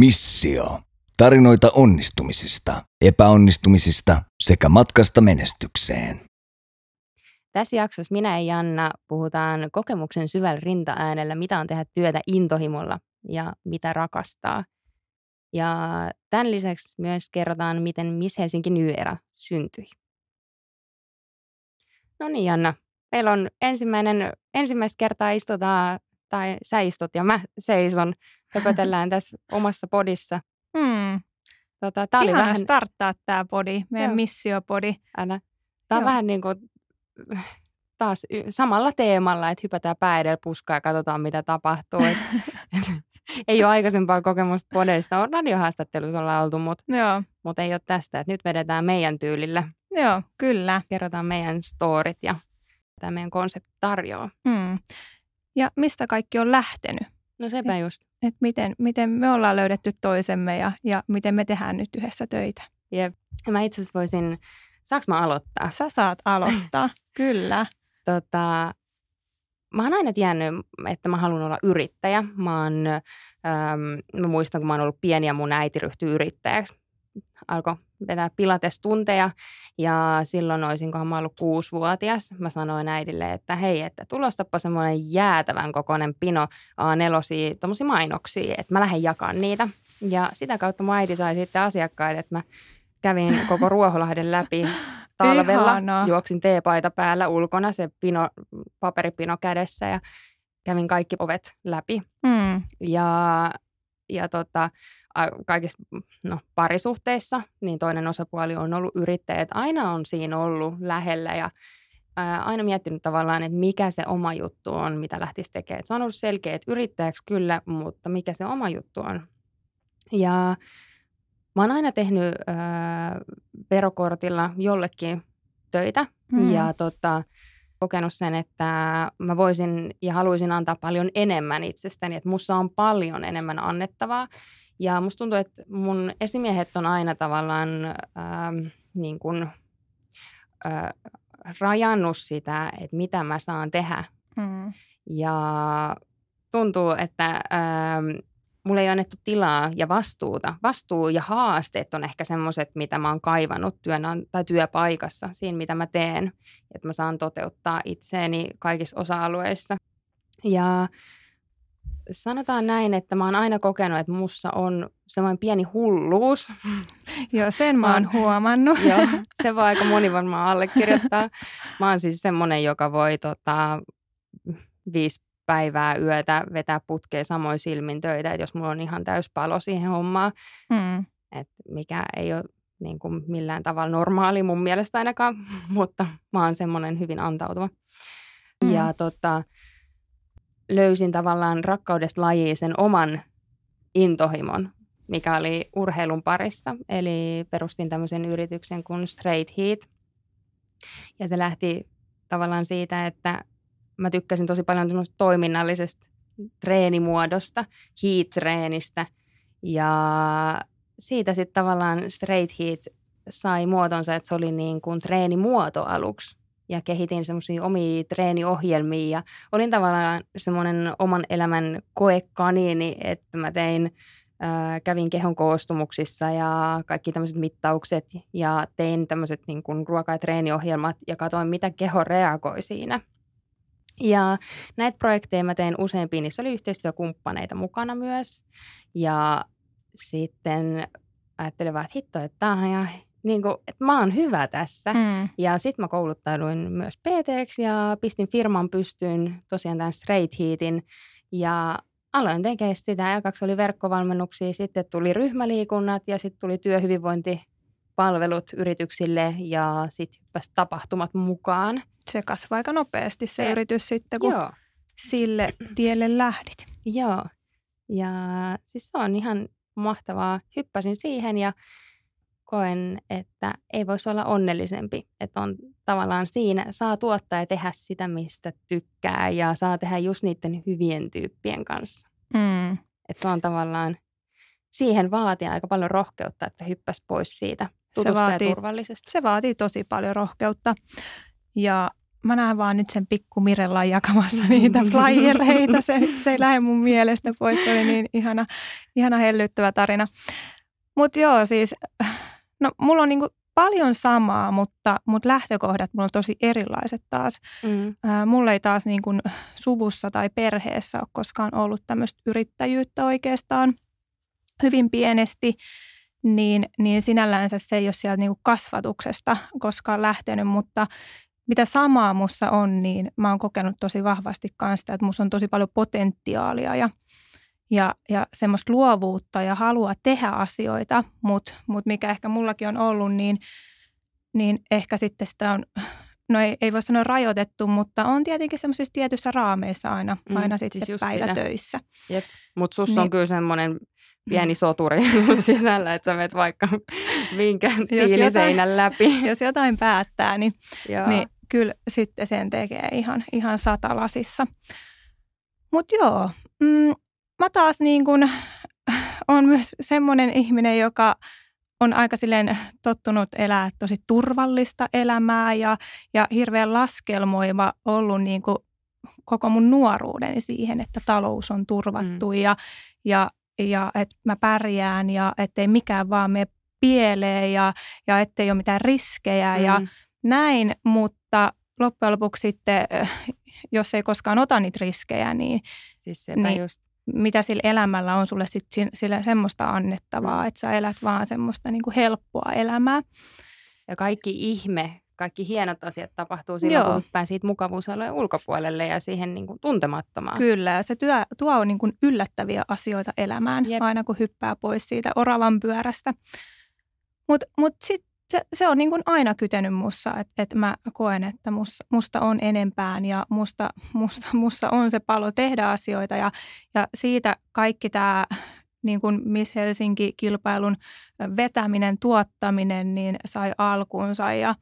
Missio. Tarinoita onnistumisista, epäonnistumisista sekä matkasta menestykseen. Tässä jaksossa minä ja Janna puhutaan kokemuksen syvällä rintaäänellä, mitä on tehdä työtä intohimolla ja mitä rakastaa. Ja tämän lisäksi myös kerrotaan, miten Miss Helsinki New syntyi. No niin, Janna. Meillä on ensimmäinen, ensimmäistä kertaa istutaan, tai sä istut ja mä seison, höpötellään tässä omassa podissa. Hmm. Tota, tää oli vähän, starttaa tämä podi, meidän Joo. missiopodi. älä, tää on Joo. vähän niin kuin taas y- samalla teemalla, että hypätään pää edellä puskaan ja katsotaan, mitä tapahtuu. Et, ei ole aikaisempaa kokemusta podeista. On radiohaastattelussa ollaan oltu, mutta mut ei ole tästä. Et nyt vedetään meidän tyylillä. joo, kyllä. Kerrotaan meidän storit ja tämä meidän konsepti tarjoaa. Hmm. Ja mistä kaikki on lähtenyt? No sepä just. Et miten, miten me ollaan löydetty toisemme ja, ja miten me tehdään nyt yhdessä töitä. Jep. Ja mä itse asiassa voisin, saaks mä aloittaa? Sä saat aloittaa, kyllä. Tota, mä oon aina tiennyt, että mä haluan olla yrittäjä. Mä, oon, äm, mä muistan, kun mä oon ollut pieni ja mun äiti ryhtyi yrittäjäksi. Alkoi vetää pilatestunteja ja silloin olisinkohan mä ollut kuusivuotias. Mä sanoin äidille, että hei, että tulostapa semmoinen jäätävän kokoinen pino A4 tommosia mainoksia, että mä lähden jakamaan niitä. Ja sitä kautta mun äiti sai sitten asiakkaita, että mä kävin koko Ruoholahden läpi talvella. Ihanaa. Juoksin teepaita päällä ulkona, se pino, paperipino kädessä ja kävin kaikki ovet läpi. Hmm. Ja, ja tota, kaikissa no, parisuhteissa, niin toinen osapuoli on ollut yrittäjä. Että aina on siinä ollut lähellä ja ää, aina miettinyt tavallaan, että mikä se oma juttu on, mitä lähtisi tekemään. Et se on ollut selkeä, että yrittäjäksi kyllä, mutta mikä se oma juttu on. Ja mä oon aina tehnyt ää, verokortilla jollekin töitä Mm. ja tota, kokenut sen, että mä voisin ja haluaisin antaa paljon enemmän itsestäni, että musta on paljon enemmän annettavaa. Ja musta tuntuu, että mun esimiehet on aina tavallaan ähm, niin kuin, äh, rajannut sitä, että mitä mä saan tehdä. Hmm. Ja tuntuu, että ähm, mulle ei ole annettu tilaa ja vastuuta. Vastuu ja haasteet on ehkä semmoiset, mitä mä oon kaivannut työn tai työpaikassa, siinä mitä mä teen. Että mä saan toteuttaa itseäni kaikissa osa-alueissa. Ja sanotaan näin, että mä oon aina kokenut, että mussa on semmoinen pieni hulluus. Joo, sen mä oon huomannut. Joo, se voi aika moni varmaan allekirjoittaa. Mä oon siis semmoinen, joka voi tota, viisi päivää yötä vetää putkeen samoin silmin töitä, että jos mulla on ihan täys palo siihen hommaan, Hmm. että mikä ei ole niin kuin millään tavalla normaali mun mielestä ainakaan, mutta mä oon semmoinen hyvin antautuva. Mm. Ja tota, löysin tavallaan rakkaudesta lajiin sen oman intohimon, mikä oli urheilun parissa. Eli perustin tämmöisen yrityksen kuin Straight Heat. Ja se lähti tavallaan siitä, että mä tykkäsin tosi paljon tämmöisestä toiminnallisesta treenimuodosta, heat-treenistä. Ja siitä sitten tavallaan Straight Heat sai muotonsa, että se oli niin kuin treenimuoto aluksi. Ja kehitin semmoisia omia treeniohjelmia ja olin tavallaan semmoinen oman elämän koekaniini, että mä tein, ää, kävin kehon koostumuksissa ja kaikki tämmöiset mittaukset ja tein tämmöiset niin kuin ruoka- ja treeniohjelmat ja katsoin, mitä keho reagoi siinä. Ja näitä projekteja mä tein useampia, niissä oli yhteistyökumppaneita mukana myös. Ja sitten ajattelin vaan, että hitto, että, tää on ihan, niin kuin, että mä oon hyvä tässä. Hmm. Ja sitten mä kouluttauduin myös pt ja pistin firman pystyyn tosiaan tämän Straight Heatin. Ja aloin tekemään sitä. Ja kaksi oli verkkovalmennuksia, sitten tuli ryhmäliikunnat ja sitten tuli työhyvinvointipalvelut yrityksille ja sitten hyppäsi tapahtumat mukaan. Se kasvaa aika nopeasti se, Se- yritys sitten, kun Joo, sille tielle lähdit. joo. Ja siis se on ihan mahtavaa. Hyppäsin siihen ja koen, että ei voisi olla onnellisempi, että on tavallaan siinä, saa tuottaa ja tehdä sitä, mistä tykkää ja saa tehdä just niiden hyvien tyyppien kanssa. Hmm. Että se on tavallaan, siihen vaatii aika paljon rohkeutta, että hyppäs pois siitä Se vaatii- ja turvallisesta. Se vaatii tosi paljon rohkeutta. Ja mä näen vaan nyt sen pikku Mirella jakamassa niitä flyereita. Se, se ei lähde mun mielestä pois. Se oli niin ihana, ihana hellyttävä tarina. Mutta joo, siis no mulla on niinku paljon samaa, mutta, mutta lähtökohdat mulla on tosi erilaiset taas. Mm. Ää, mulla ei taas niin kuin suvussa tai perheessä ole koskaan ollut tämmöistä yrittäjyyttä oikeastaan hyvin pienesti, niin, niin sinällänsä se ei ole sieltä niin kuin kasvatuksesta koskaan lähtenyt, mutta mitä samaa mussa on, niin mä oon kokenut tosi vahvasti kanssa, että mussa on tosi paljon potentiaalia ja, ja, ja semmoista luovuutta ja halua tehdä asioita, mutta mut mikä ehkä mullakin on ollut, niin, niin ehkä sitten sitä on, no ei, ei voi sanoa rajoitettu, mutta on tietenkin semmoisissa tietyissä raameissa aina, mm, aina sitten siis päivätöissä. Mutta sussa niin. on kyllä semmoinen pieni soturi sisällä, että sä menet vaikka minkä tiiliseinän läpi. Jos jotain päättää, niin, niin kyllä sitten sen tekee ihan, ihan satalasissa. Mutta joo, mm, mä taas niin kun, on myös semmoinen ihminen, joka on aika silleen tottunut elää tosi turvallista elämää ja, ja hirveän laskelmoiva ollut niin kuin koko mun nuoruuden siihen, että talous on turvattu mm. ja, ja, ja että mä pärjään ja ettei mikään vaan mene pieleen ja, ja ettei ole mitään riskejä mm. ja näin, mutta loppujen lopuksi sitten, jos ei koskaan ota niitä riskejä, niin, siis niin just. Mitä sillä elämällä on sulle sitten sillä semmoista annettavaa, mm. että sä elät vaan semmoista niin kuin helppoa elämää. Ja kaikki ihme, kaikki hienot asiat tapahtuu silloin, Joo. kun pääsit mukavuusalueen ulkopuolelle ja siihen niin kuin tuntemattomaan. Kyllä, ja se työ, tuo niin kuin yllättäviä asioita elämään, Jep. aina kun hyppää pois siitä oravan pyörästä. Mutta mut, mut sitten se, se on niin kuin aina kytenyt mussa, että, että mä koen, että musta, musta on enempään ja musta, musta, musta on se palo tehdä asioita ja, ja siitä kaikki tämä niin kuin Miss Helsinki-kilpailun vetäminen, tuottaminen, niin sai alkuunsa ja,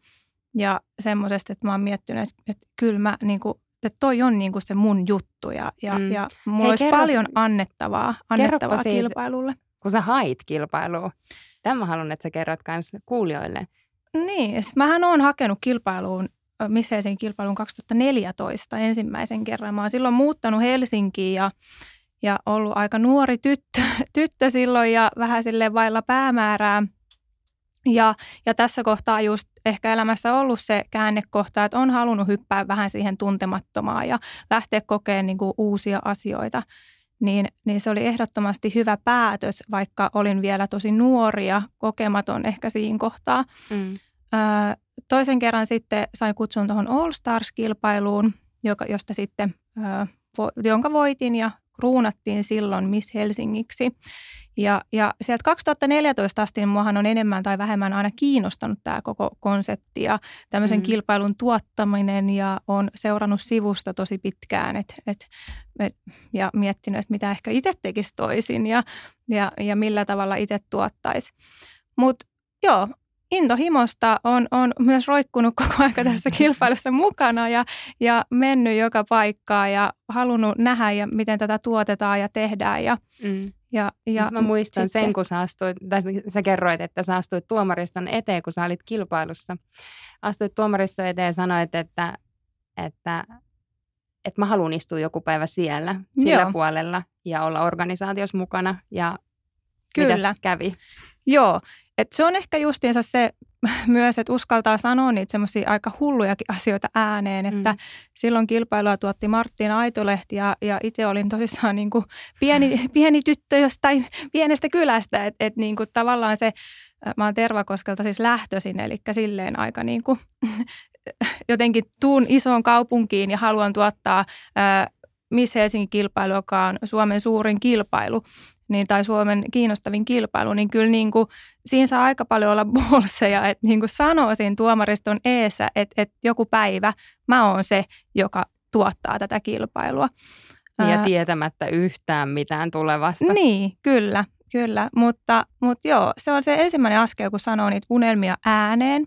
ja semmoisesta, että mä oon miettinyt, että, että kyllä mä niin kuin, että toi on niin kuin se mun juttu ja, ja, mm. ja mulla Hei, olisi kerro, paljon annettavaa, annettavaa kilpailulle. Siitä, kun sä hait kilpailua. Tämä haluan, että sä kerrot myös kuulijoille. Niin, mähän olen hakenut kilpailuun, Misseisiin kilpailuun 2014 ensimmäisen kerran. Mä oon silloin muuttanut Helsinkiin ja, ja ollut aika nuori tyttö, tyttö silloin ja vähän sille vailla päämäärää. Ja, ja tässä kohtaa just ehkä elämässä ollut se käännekohta, että on halunnut hyppää vähän siihen tuntemattomaan ja lähteä kokeen niin kuin uusia asioita niin, niin se oli ehdottomasti hyvä päätös, vaikka olin vielä tosi nuori ja kokematon ehkä siinä kohtaa. Mm. Ö, toisen kerran sitten sain kutsun tuohon All Stars-kilpailuun, joka, josta sitten, ö, vo, jonka voitin ja kruunattiin silloin Miss Helsingiksi. Ja, ja sieltä 2014 asti niin muahan on enemmän tai vähemmän aina kiinnostanut tämä koko konsepti ja tämmöisen mm. kilpailun tuottaminen ja on seurannut sivusta tosi pitkään et, et, et, ja miettinyt, että mitä ehkä itse tekisi toisin ja, ja, ja millä tavalla itse tuottaisi. Mutta joo, intohimosta on, on myös roikkunut koko aika tässä kilpailussa mukana ja, ja mennyt joka paikkaan ja halunnut nähdä, ja miten tätä tuotetaan ja tehdään. Ja, mm. ja, ja Mä muistan sitten, sen, kun sä, astuit, tai sä kerroit, että sä astuit tuomariston eteen, kun sä olit kilpailussa. Astuit tuomariston eteen ja sanoit, että, että, että mä haluan istua joku päivä siellä, sillä Joo. puolella ja olla organisaatiossa mukana. Ja Kyllä. mitäs kävi? Joo, et se on ehkä justiinsa se myös, että uskaltaa sanoa niitä semmoisia aika hullujakin asioita ääneen, että mm. silloin kilpailua tuotti Martin Aitolehti ja, ja itse olin tosissaan niin kuin pieni, pieni tyttö jostain pienestä kylästä, että et niin kuin tavallaan se, mä oon Tervakoskelta siis lähtöisin, eli silleen aika niin kuin jotenkin tuun isoon kaupunkiin ja haluan tuottaa Miss Helsingin kilpailu, joka on Suomen suurin kilpailu, niin, tai Suomen kiinnostavin kilpailu, niin kyllä niin kuin, siinä saa aika paljon olla bolseja, että niin kuin sanoo siinä tuomariston eessä, että, että joku päivä mä oon se, joka tuottaa tätä kilpailua. Ja tietämättä yhtään mitään tulevasta. Niin, kyllä, kyllä. Mutta, mutta joo, se on se ensimmäinen askel, kun sanoo niitä unelmia ääneen,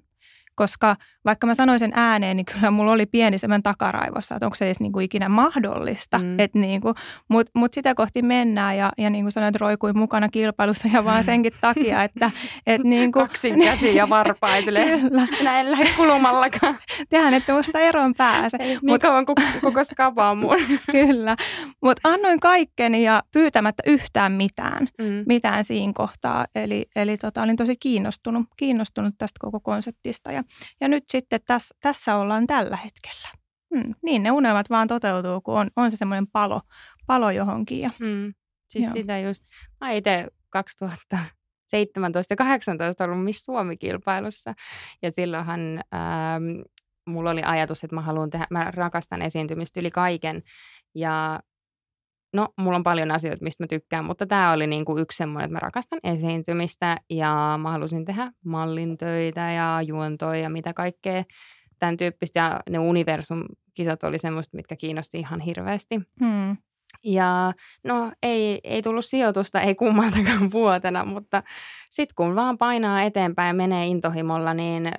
koska vaikka mä sanoisin ääneen, niin kyllä mulla oli pieni semmoinen takaraivossa, että onko se edes niin kuin ikinä mahdollista. Mm. niin Mutta mut sitä kohti mennään ja, ja niin kuin sanoit, roikuin mukana kilpailussa ja vaan senkin takia, että... Et niin kuin, Kaksin käsi ja varpaisille. kyllä. Näin lähde kulumallakaan. Tehän, että musta eroon pääse. Ei, niin Mut, kauan koko, koko skaba on mun. kyllä. Mutta annoin kaikkeni ja pyytämättä yhtään mitään, mm. mitään siinä kohtaa. Eli, eli tota, olin tosi kiinnostunut, kiinnostunut tästä koko konseptista. Ja, ja nyt sitten täs, tässä ollaan tällä hetkellä. Hmm, niin, ne unelmat vaan toteutuu, kun on, on se semmoinen palo, palo johonkin. Ja, hmm. Siis joo. sitä just, mä itse 2017 ja 2018 ollut Miss Suomi-kilpailussa. Ja silloinhan ähm, mulla oli ajatus, että mä haluan tehdä, mä rakastan esiintymistä yli kaiken. Ja no, mulla on paljon asioita, mistä mä tykkään, mutta tämä oli niin kuin yksi semmoinen, että mä rakastan esiintymistä ja mä halusin tehdä mallintöitä ja juontoja ja mitä kaikkea tämän tyyppistä. Ja ne universum-kisat oli semmoista, mitkä kiinnosti ihan hirveästi. Hmm. Ja no ei, ei tullut sijoitusta, ei kummaltakaan vuotena, mutta sitten kun vaan painaa eteenpäin ja menee intohimolla, niin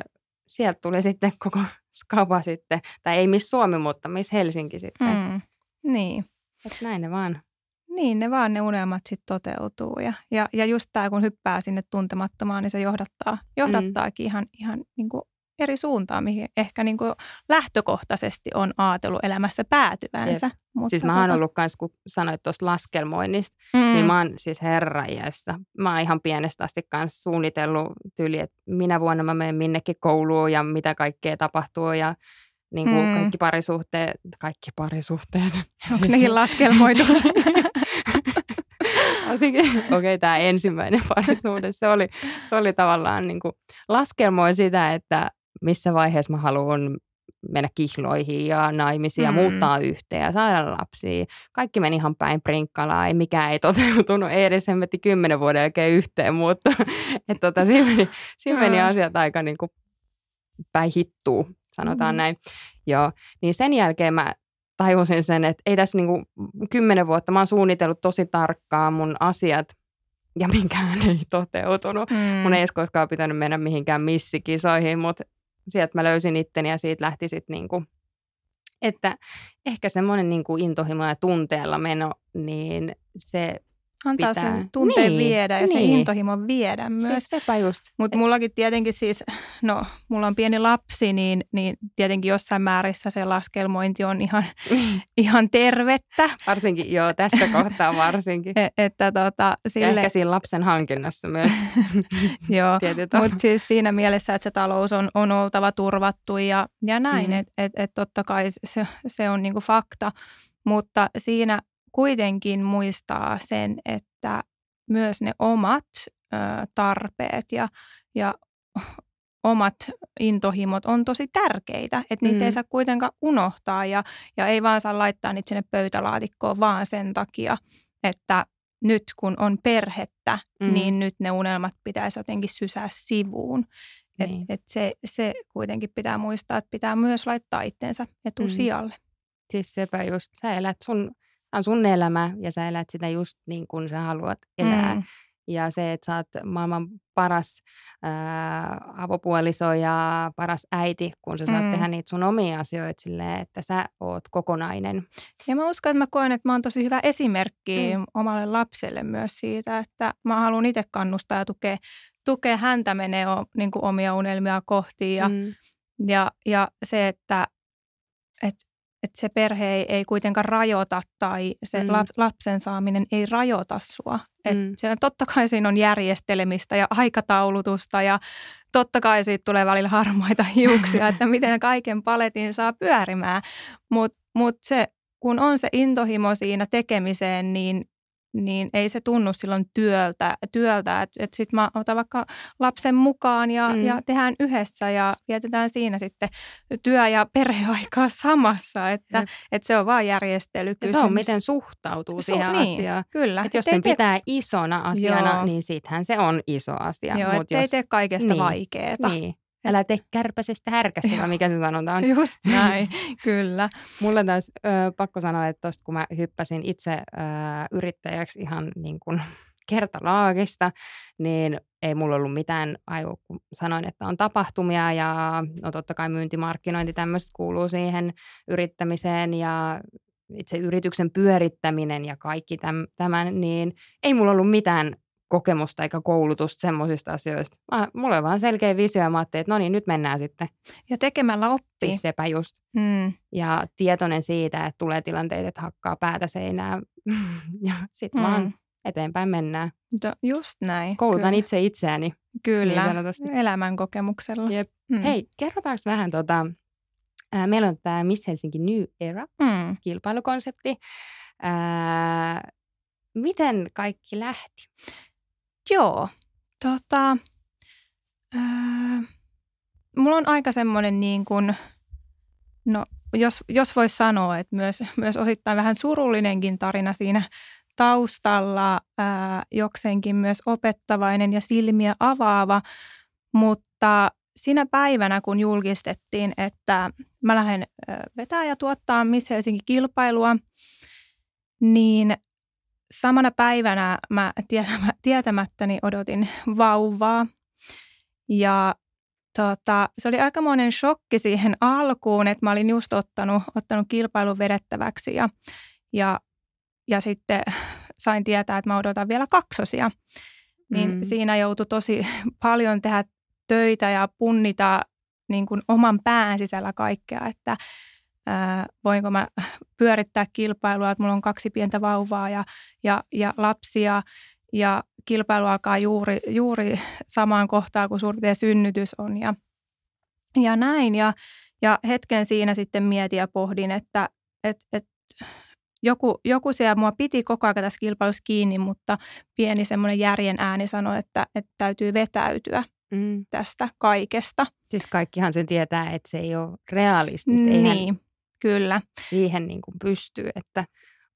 sieltä tuli sitten koko skapa sitten, tai ei Miss Suomi, mutta Miss Helsinki sitten. Hmm. Niin. Et näin ne vaan. Niin, ne vaan ne unelmat sitten toteutuu. Ja, ja, ja just tämä, kun hyppää sinne tuntemattomaan, niin se johdattaa, johdattaakin mm. ihan, ihan niin kuin eri suuntaan, mihin ehkä niin kuin lähtökohtaisesti on ajatellut elämässä päätyvänsä. Mutta siis mä oon tota... ollut kanssa, kun sanoit tuosta laskelmoinnista, mm. niin mä oon siis herrajässä. Mä oon ihan pienestä asti kanssa suunnitellut tyyli, että minä vuonna mä menen minnekin kouluun ja mitä kaikkea tapahtuu ja niin kuin mm. kaikki parisuhteet, kaikki parisuhteet. Onko nekin laskelmoitu? Okei, okay, tämä ensimmäinen parisuhde, se oli, se oli tavallaan niin kuin laskelmoi sitä, että missä vaiheessa mä haluan mennä kihloihin ja naimisiin ja mm. muuttaa yhteen ja saada lapsia. Kaikki meni ihan päin prinkkalaa, ei mikään ei toteutunut, ei edes hemmetti kymmenen vuoden jälkeen yhteen, mutta että tota, siinä meni, siinä meni asiat aika niin kuin päin hittuu, sanotaan mm. näin. Joo, niin sen jälkeen mä tajusin sen, että ei tässä niinku kymmenen vuotta, mä oon suunnitellut tosi tarkkaan mun asiat ja minkään ei toteutunut. Mm. Mun ei edes koskaan pitänyt mennä mihinkään missikisoihin, mutta sieltä mä löysin itteni ja siitä lähti sitten niinku, että ehkä semmoinen niinku intohimo ja tunteella meno, niin se Antaa pitää. sen tunteen niin, viedä ja niin. sen intohimon viedä siis myös. Siis sepä just. Mutta mullakin tietenkin siis, no mulla on pieni lapsi, niin, niin tietenkin jossain määrissä se laskelmointi on ihan, ihan tervettä. Varsinkin, joo, tässä kohtaa varsinkin. E, että tota, sille... Ja ehkä siinä lapsen hankinnassa myös. joo, mutta siis siinä mielessä, että se talous on, on oltava turvattu ja, ja näin, mm. että et, et totta kai se, se on niinku fakta. Mutta siinä kuitenkin muistaa sen, että myös ne omat ö, tarpeet ja, ja omat intohimot on tosi tärkeitä, että niitä mm. ei saa kuitenkaan unohtaa ja, ja ei vaan saa laittaa niitä sinne pöytälaatikkoon vaan sen takia, että nyt kun on perhettä, mm. niin nyt ne unelmat pitäisi jotenkin sysää sivuun. Niin. Et, et se, se kuitenkin pitää muistaa, että pitää myös laittaa itsensä etusijalle. Mm. Siis sepä just, sä elät sun on sun elämä ja sä elät sitä just niin kuin sä haluat elää. Mm. Ja se, että sä oot maailman paras ää, avopuoliso ja paras äiti, kun sä saat mm. tehdä niitä sun omia asioita silleen, että sä oot kokonainen. Ja mä uskon, että mä koen, että mä oon tosi hyvä esimerkki mm. omalle lapselle myös siitä, että mä haluan itse kannustaa ja tukea, tukea häntä menee o, niin kuin omia unelmia kohti. Ja, mm. ja, ja se, että, että että se perhe ei, ei kuitenkaan rajoita tai se mm. lapsen saaminen ei rajoita sua. Et mm. se, totta kai siinä on järjestelemistä ja aikataulutusta ja totta kai siitä tulee välillä harmaita hiuksia, että miten kaiken paletin saa pyörimään. Mutta mut se, kun on se intohimo siinä tekemiseen, niin niin ei se tunnu silloin työltä, työltä että et sitten mä otan vaikka lapsen mukaan ja, mm. ja tehdään yhdessä ja vietetään siinä sitten työ- ja perheaikaa samassa, että et se on vaan järjestelykysymys. Ja se on miten suhtautuu se siihen niin, asiaan. Kyllä. Että jos sen te... pitää isona asiana, Joo. niin sittenhän se on iso asia. Joo, ettei jos... tee kaikesta niin. vaikeaa. Niin. Älä tee kärpäsestä härkästä, vai mikä se sanotaan. Just näin, kyllä. Mulle taas ö, pakko sanoa, että tosta kun mä hyppäsin itse ö, yrittäjäksi ihan niin kuin kertalaakista, niin ei mulla ollut mitään aivo, kun sanoin, että on tapahtumia ja no totta kai myyntimarkkinointi tämmöistä kuuluu siihen yrittämiseen ja itse yrityksen pyörittäminen ja kaikki tämän, niin ei mulla ollut mitään kokemusta eikä koulutusta semmoisista asioista. Mä, mulla on vaan selkeä visio ja mä ajattelin, että no niin, nyt mennään sitten. Ja tekemällä oppii. Siis sepä just. Hmm. Ja tietoinen siitä, että tulee tilanteita, että hakkaa päätä seinää ja sitten hmm. vaan eteenpäin mennään. No, just näin. Koulutan kyllä. itse itseäni. Kyllä, niin elämän kokemuksella. Jep. Hmm. Hei, kerrotaanko vähän tota, ää, meillä on tämä Miss Helsinki New Era hmm. kilpailukonsepti. Ää, miten kaikki lähti? Joo, tota, ää, mulla on aika semmoinen niin kuin, no jos, jos voisi sanoa, että myös, myös osittain vähän surullinenkin tarina siinä taustalla, ää, jokseenkin myös opettavainen ja silmiä avaava, mutta siinä päivänä, kun julkistettiin, että mä lähden vetää ja tuottaa Miss Helsinki kilpailua, niin samana päivänä mä tietämättäni odotin vauvaa. Ja tota, se oli aikamoinen shokki siihen alkuun, että mä olin just ottanut, ottanut kilpailun vedettäväksi ja, ja, ja sitten sain tietää, että mä odotan vielä kaksosia. Niin mm. siinä joutui tosi paljon tehdä töitä ja punnita niin kuin oman pään sisällä kaikkea, että ää, voinko mä pyörittää kilpailua, että mulla on kaksi pientä vauvaa ja, ja, ja lapsia ja kilpailu alkaa juuri, juuri samaan kohtaan, kun suurin synnytys on ja, ja näin. Ja, ja hetken siinä sitten mietin ja pohdin, että et, et, joku, joku siellä mua piti koko ajan tässä kilpailussa kiinni, mutta pieni semmoinen järjen ääni sanoi, että, että täytyy vetäytyä mm. tästä kaikesta. Siis kaikkihan sen tietää, että se ei ole realistista. Eihän, niin. Kyllä. Siihen niin kuin pystyy, että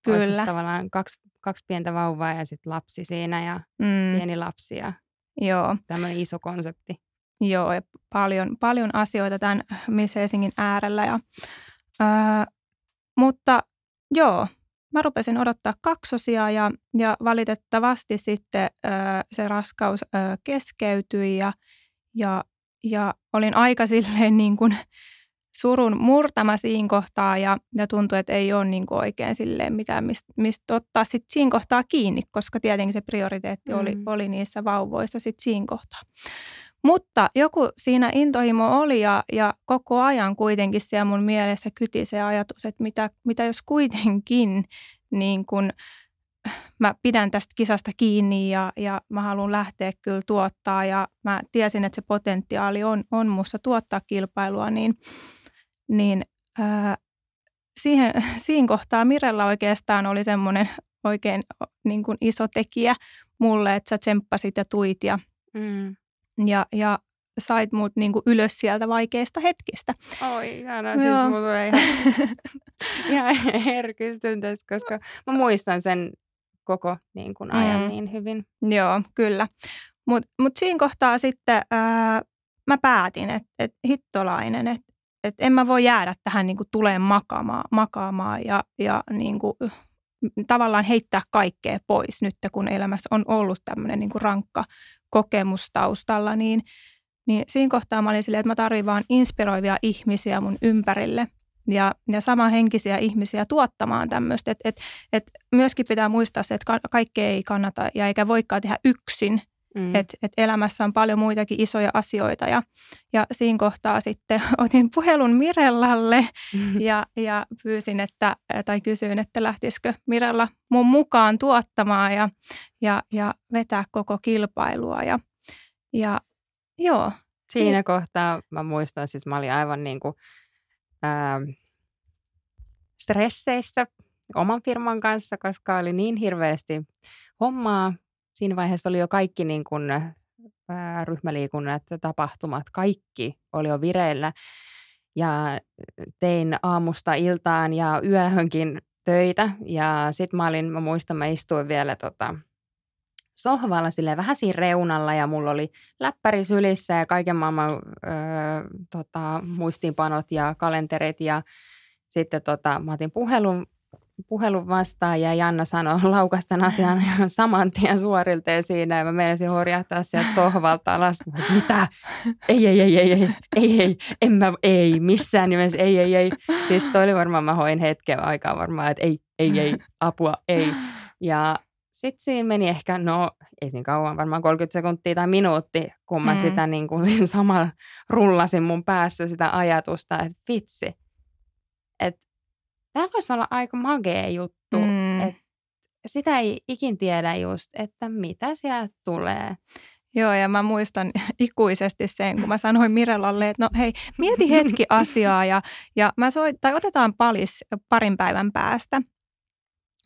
Kyllä. tavallaan kaksi, kaksi pientä vauvaa ja sitten lapsi siinä ja mm. pieni lapsi ja Joo. tämmöinen iso konsepti. Joo, ja paljon, paljon asioita tämän Miss Helsingin äärellä. Ja, ää, mutta joo, mä rupesin odottaa kaksosia ja, ja valitettavasti sitten ää, se raskaus ää, keskeytyi ja, ja, ja olin aika silleen niin kuin surun murtama siinä kohtaa ja, ja tuntui, että ei ole niin kuin oikein silleen mitään, mistä mist ottaa sit siinä kohtaa kiinni, koska tietenkin se prioriteetti mm. oli, oli niissä vauvoissa sitten siinä kohtaa. Mutta joku siinä intohimo oli ja, ja koko ajan kuitenkin siellä mun mielessä kyti se ajatus, että mitä, mitä jos kuitenkin niin kun, mä pidän tästä kisasta kiinni ja, ja mä haluan lähteä kyllä tuottaa ja mä tiesin, että se potentiaali on, on mussa tuottaa kilpailua, niin – niin ää, siihen, siinä kohtaa Mirella oikeastaan oli semmoinen oikein niin kuin iso tekijä mulle, että sä tsemppasit ja tuit ja, mm. ja, ja sait mut niin kuin ylös sieltä vaikeista hetkistä. Oi, ihana. Siis mulla tulee ihan, ihan herkistyn tästä, koska mä muistan sen koko niin kuin ajan mm. niin hyvin. Joo, kyllä. Mutta mut siinä kohtaa sitten ää, mä päätin, että et hittolainen, että että en mä voi jäädä tähän niin kuin tuleen makaamaan, makaamaan ja, ja niin kuin, tavallaan heittää kaikkea pois nyt, kun elämässä on ollut tämmöinen niin kuin rankka kokemus taustalla, niin, niin siinä kohtaa mä olin silleen, että mä tarvitsen vaan inspiroivia ihmisiä mun ympärille ja, ja samanhenkisiä ihmisiä tuottamaan tämmöistä. Että et, et myöskin pitää muistaa se, että kaikkea ei kannata ja eikä voikaan tehdä yksin – Mm. Että et elämässä on paljon muitakin isoja asioita ja, ja siinä kohtaa sitten otin puhelun Mirellalle mm. ja, ja pyysin, että, tai kysyin, että lähtisikö Mirella mun mukaan tuottamaan ja, ja, ja vetää koko kilpailua. Ja, ja joo. Siinä si- kohtaa mä muistan, siis mä olin aivan niin kuin, ää, stresseissä oman firman kanssa, koska oli niin hirveästi hommaa siinä vaiheessa oli jo kaikki niin kuin, ää, ryhmäliikunnat, tapahtumat, kaikki oli jo vireillä. Ja tein aamusta iltaan ja yöhönkin töitä. Ja sitten mä olin, mä muistan, mä istuin vielä tota, sohvalla sille vähän siinä reunalla ja mulla oli läppäri sylissä ja kaiken maailman öö, tota, muistiinpanot ja kalenterit ja sitten tota, mä otin puhelun puhelun vastaan ja Janna sanoi laukastan asian saman tien suorilteen siinä ja mä menisin horjahtaa sieltä sohvalta alas. Mitä? Ei, ei, ei, ei, ei, ei, ei, en mä, ei, missään nimessä, ei, ei, ei. Siis toi oli varmaan, mä hoin hetken aikaa varmaan, että ei, ei, ei, apua, ei. Ja sitten siinä meni ehkä, no ei niin kauan, varmaan 30 sekuntia tai minuutti, kun mä mm. sitä niin kuin siinä samalla rullasin mun päässä sitä ajatusta, että vitsi, että tämä voisi olla aika magea juttu, mm. että sitä ei ikin tiedä just, että mitä sieltä tulee. Joo, ja mä muistan ikuisesti sen, kun mä sanoin Mirellalle, että no hei, mieti hetki asiaa ja, ja mä soit, tai otetaan palis parin päivän päästä.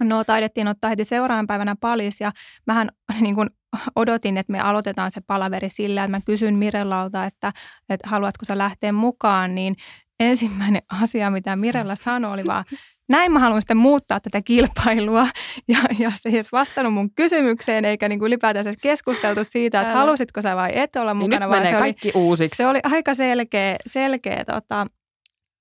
No taidettiin ottaa heti seuraavan päivänä palis ja mähän niin kuin odotin, että me aloitetaan se palaveri sillä, että mä kysyn Mirellalta, että, että haluatko sä lähteä mukaan, niin ensimmäinen asia, mitä Mirella sanoi, oli vaan, näin mä haluan sitten muuttaa tätä kilpailua. Ja, ja se ei edes vastannut mun kysymykseen, eikä niin kuin ylipäätään keskusteltu siitä, että halusitko sä vai et olla niin mukana. Nyt menee se kaikki oli, uusiksi. Se oli aika selkeä, selkeä tota,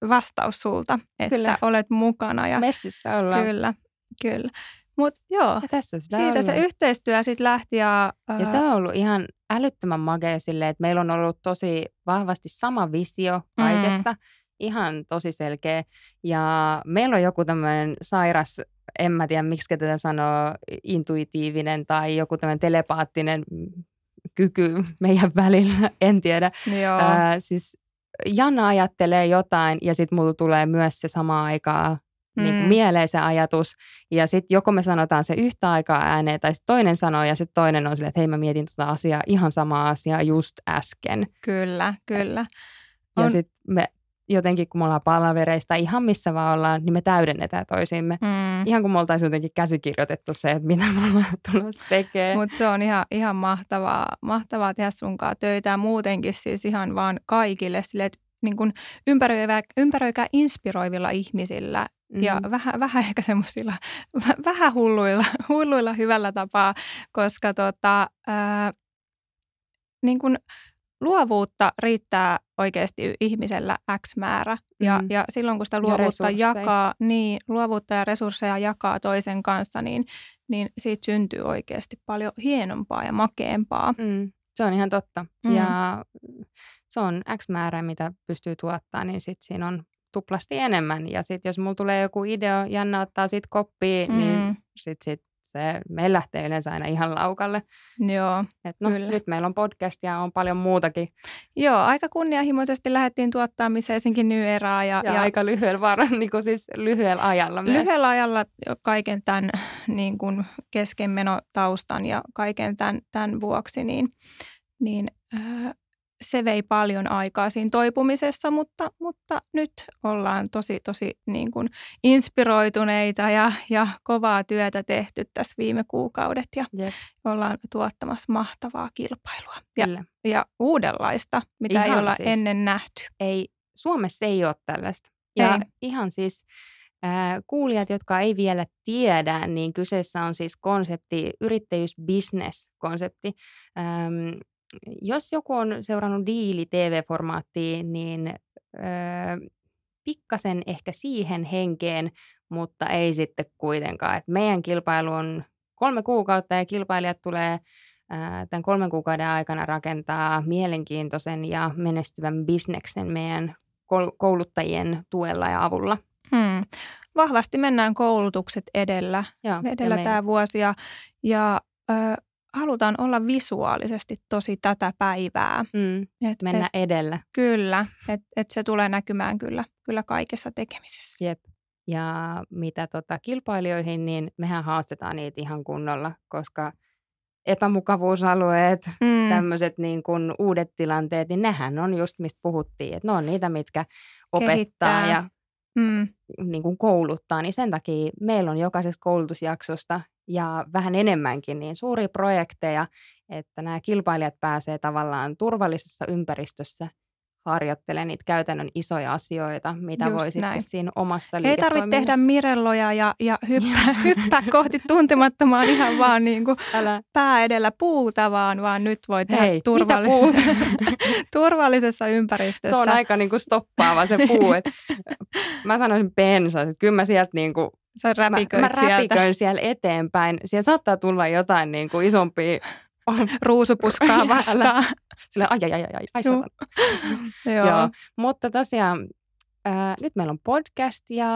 vastaus sulta, että kyllä. olet mukana. Ja, Messissä ollaan. Kyllä, kyllä. Mutta joo, ja tässä sitä siitä se yhteistyö sitten lähti. Ja, ja se on ollut ihan älyttömän magea silleen, että meillä on ollut tosi vahvasti sama visio kaikesta. Mm ihan tosi selkeä. Ja meillä on joku tämmöinen sairas, en mä tiedä miksi tätä sanoo, intuitiivinen tai joku tämmöinen telepaattinen kyky meidän välillä, en tiedä. Joo. Ää, siis Janna ajattelee jotain ja sitten mulla tulee myös se sama aikaa niin mm. mieleen se ajatus. Ja sitten joko me sanotaan se yhtä aikaa ääneen, tai sitten toinen sanoo, ja sitten toinen on silleen, että hei mä mietin tuota asiaa, ihan sama asia just äsken. Kyllä, kyllä. On... Ja sitten me jotenkin, kun me ollaan palavereista, ihan missä vaan ollaan, niin me täydennetään toisiimme. Mm. Ihan kuin me oltaisiin jotenkin käsikirjoitettu se, että mitä me ollaan tulossa tekemään. Mutta se on ihan, ihan mahtavaa, mahtavaa tehdä sunkaan töitä muutenkin siis ihan vaan kaikille. Sille, että niin kun ympäröivää, ympäröikää inspiroivilla ihmisillä mm. ja vähän, vähän ehkä semmoisilla, vähän hulluilla, hulluilla hyvällä tapaa, koska tota, ää, niin kun, luovuutta riittää oikeasti ihmisellä X määrä. Ja, mm. ja silloin kun sitä luovuutta jakaa, niin luovuutta ja resursseja jakaa toisen kanssa, niin, niin siitä syntyy oikeasti paljon hienompaa ja makeampaa. Mm. Se on ihan totta. Mm. Ja se on X määrä, mitä pystyy tuottaa, niin sitten siinä on tuplasti enemmän. Ja sitten jos mulla tulee joku idea, Janna ottaa siitä koppia, niin mm. niin sitten sit se, me lähtee yleensä aina ihan laukalle. Joo, Et no, kyllä. Nyt meillä on podcast ja on paljon muutakin. Joo, aika kunnianhimoisesti lähdettiin tuottaa Miseisinkin New Eraa. Ja, ja, ja, aika lyhyellä, var, niin kuin siis lyhyellä ajalla myös. Lyhyellä ajalla kaiken tämän niin kuin keskenmenotaustan ja kaiken tämän, tämän vuoksi, niin, niin äh, se vei paljon aikaa siinä toipumisessa, mutta, mutta nyt ollaan tosi, tosi niin kuin inspiroituneita ja, ja kovaa työtä tehty tässä viime kuukaudet ja Jep. ollaan tuottamassa mahtavaa kilpailua ja, ja uudenlaista, mitä ihan ei olla siis. ennen nähty. Ei, Suomessa ei ole tällaista. Ja ei. ihan siis kuulijat, jotka ei vielä tiedä, niin kyseessä on siis konsepti, yrittäjyys-business-konsepti. Jos joku on seurannut diili TV-formaattiin, niin öö, pikkasen ehkä siihen henkeen, mutta ei sitten kuitenkaan. Et meidän kilpailu on kolme kuukautta ja kilpailijat tulee tämän kolmen kuukauden aikana rakentaa mielenkiintoisen ja menestyvän bisneksen meidän kouluttajien tuella ja avulla. Hmm. Vahvasti mennään koulutukset edellä, Joo, edellä tämä vuosi ja, ja halutaan olla visuaalisesti tosi tätä päivää. Mm, et, mennä et, edellä. Kyllä, että et se tulee näkymään kyllä, kyllä kaikessa tekemisessä. Jep. Ja mitä tota kilpailijoihin, niin mehän haastetaan niitä ihan kunnolla, koska epämukavuusalueet, mm. tämmöiset niin kuin uudet tilanteet, niin nehän on just mistä puhuttiin, että ne on niitä, mitkä opettaa Kehittää. ja mm. niin kuin kouluttaa. Niin sen takia meillä on jokaisesta koulutusjaksosta ja vähän enemmänkin niin suuria projekteja, että nämä kilpailijat pääsee tavallaan turvallisessa ympäristössä harjoittelemaan niitä käytännön isoja asioita, mitä Just voi näin. sitten siinä omassa Ei tarvitse tehdä mirelloja ja, ja hyppää, hyppää kohti tuntemattomaan ihan vaan niin kuin Älä. pää edellä puuta, vaan, vaan nyt voi tehdä Hei, turvallisessa, turvallisessa ympäristössä. Se on aika niin kuin stoppaava se puu. Et mä sanoisin pensa, että kyllä mä sieltä niin kuin Sä Mä, mä sieltä räpikön siellä eteenpäin. Siellä saattaa tulla jotain niin kuin isompia ruusupuskaa vastaan. Sille ai ai ai ai, ai saatana. Joo. Joo. Mutta tosiaan ää, nyt meillä on podcast ja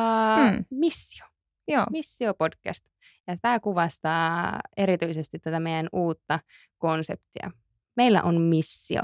Mm. missio. Joo. Missio-podcast. Ja tämä kuvastaa erityisesti tätä meidän uutta konseptia. Meillä on missio.